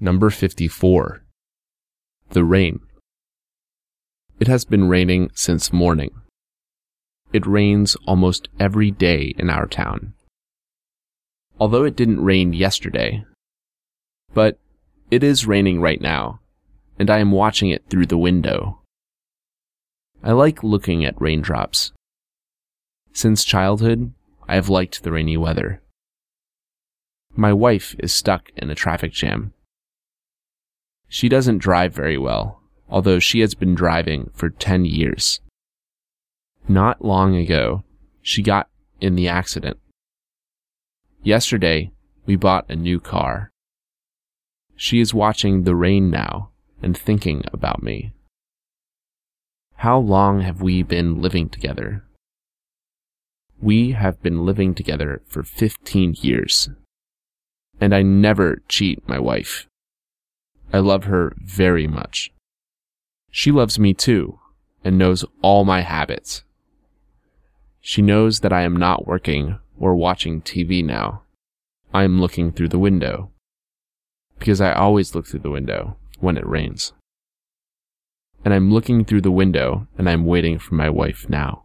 Number 54. The Rain. It has been raining since morning. It rains almost every day in our town. Although it didn't rain yesterday. But it is raining right now, and I am watching it through the window. I like looking at raindrops. Since childhood, I have liked the rainy weather. My wife is stuck in a traffic jam. She doesn't drive very well, although she has been driving for 10 years. Not long ago, she got in the accident. Yesterday, we bought a new car. She is watching the rain now and thinking about me. How long have we been living together? We have been living together for 15 years. And I never cheat my wife. I love her very much. She loves me too and knows all my habits. She knows that I am not working or watching TV now. I am looking through the window. Because I always look through the window when it rains. And I'm looking through the window and I'm waiting for my wife now.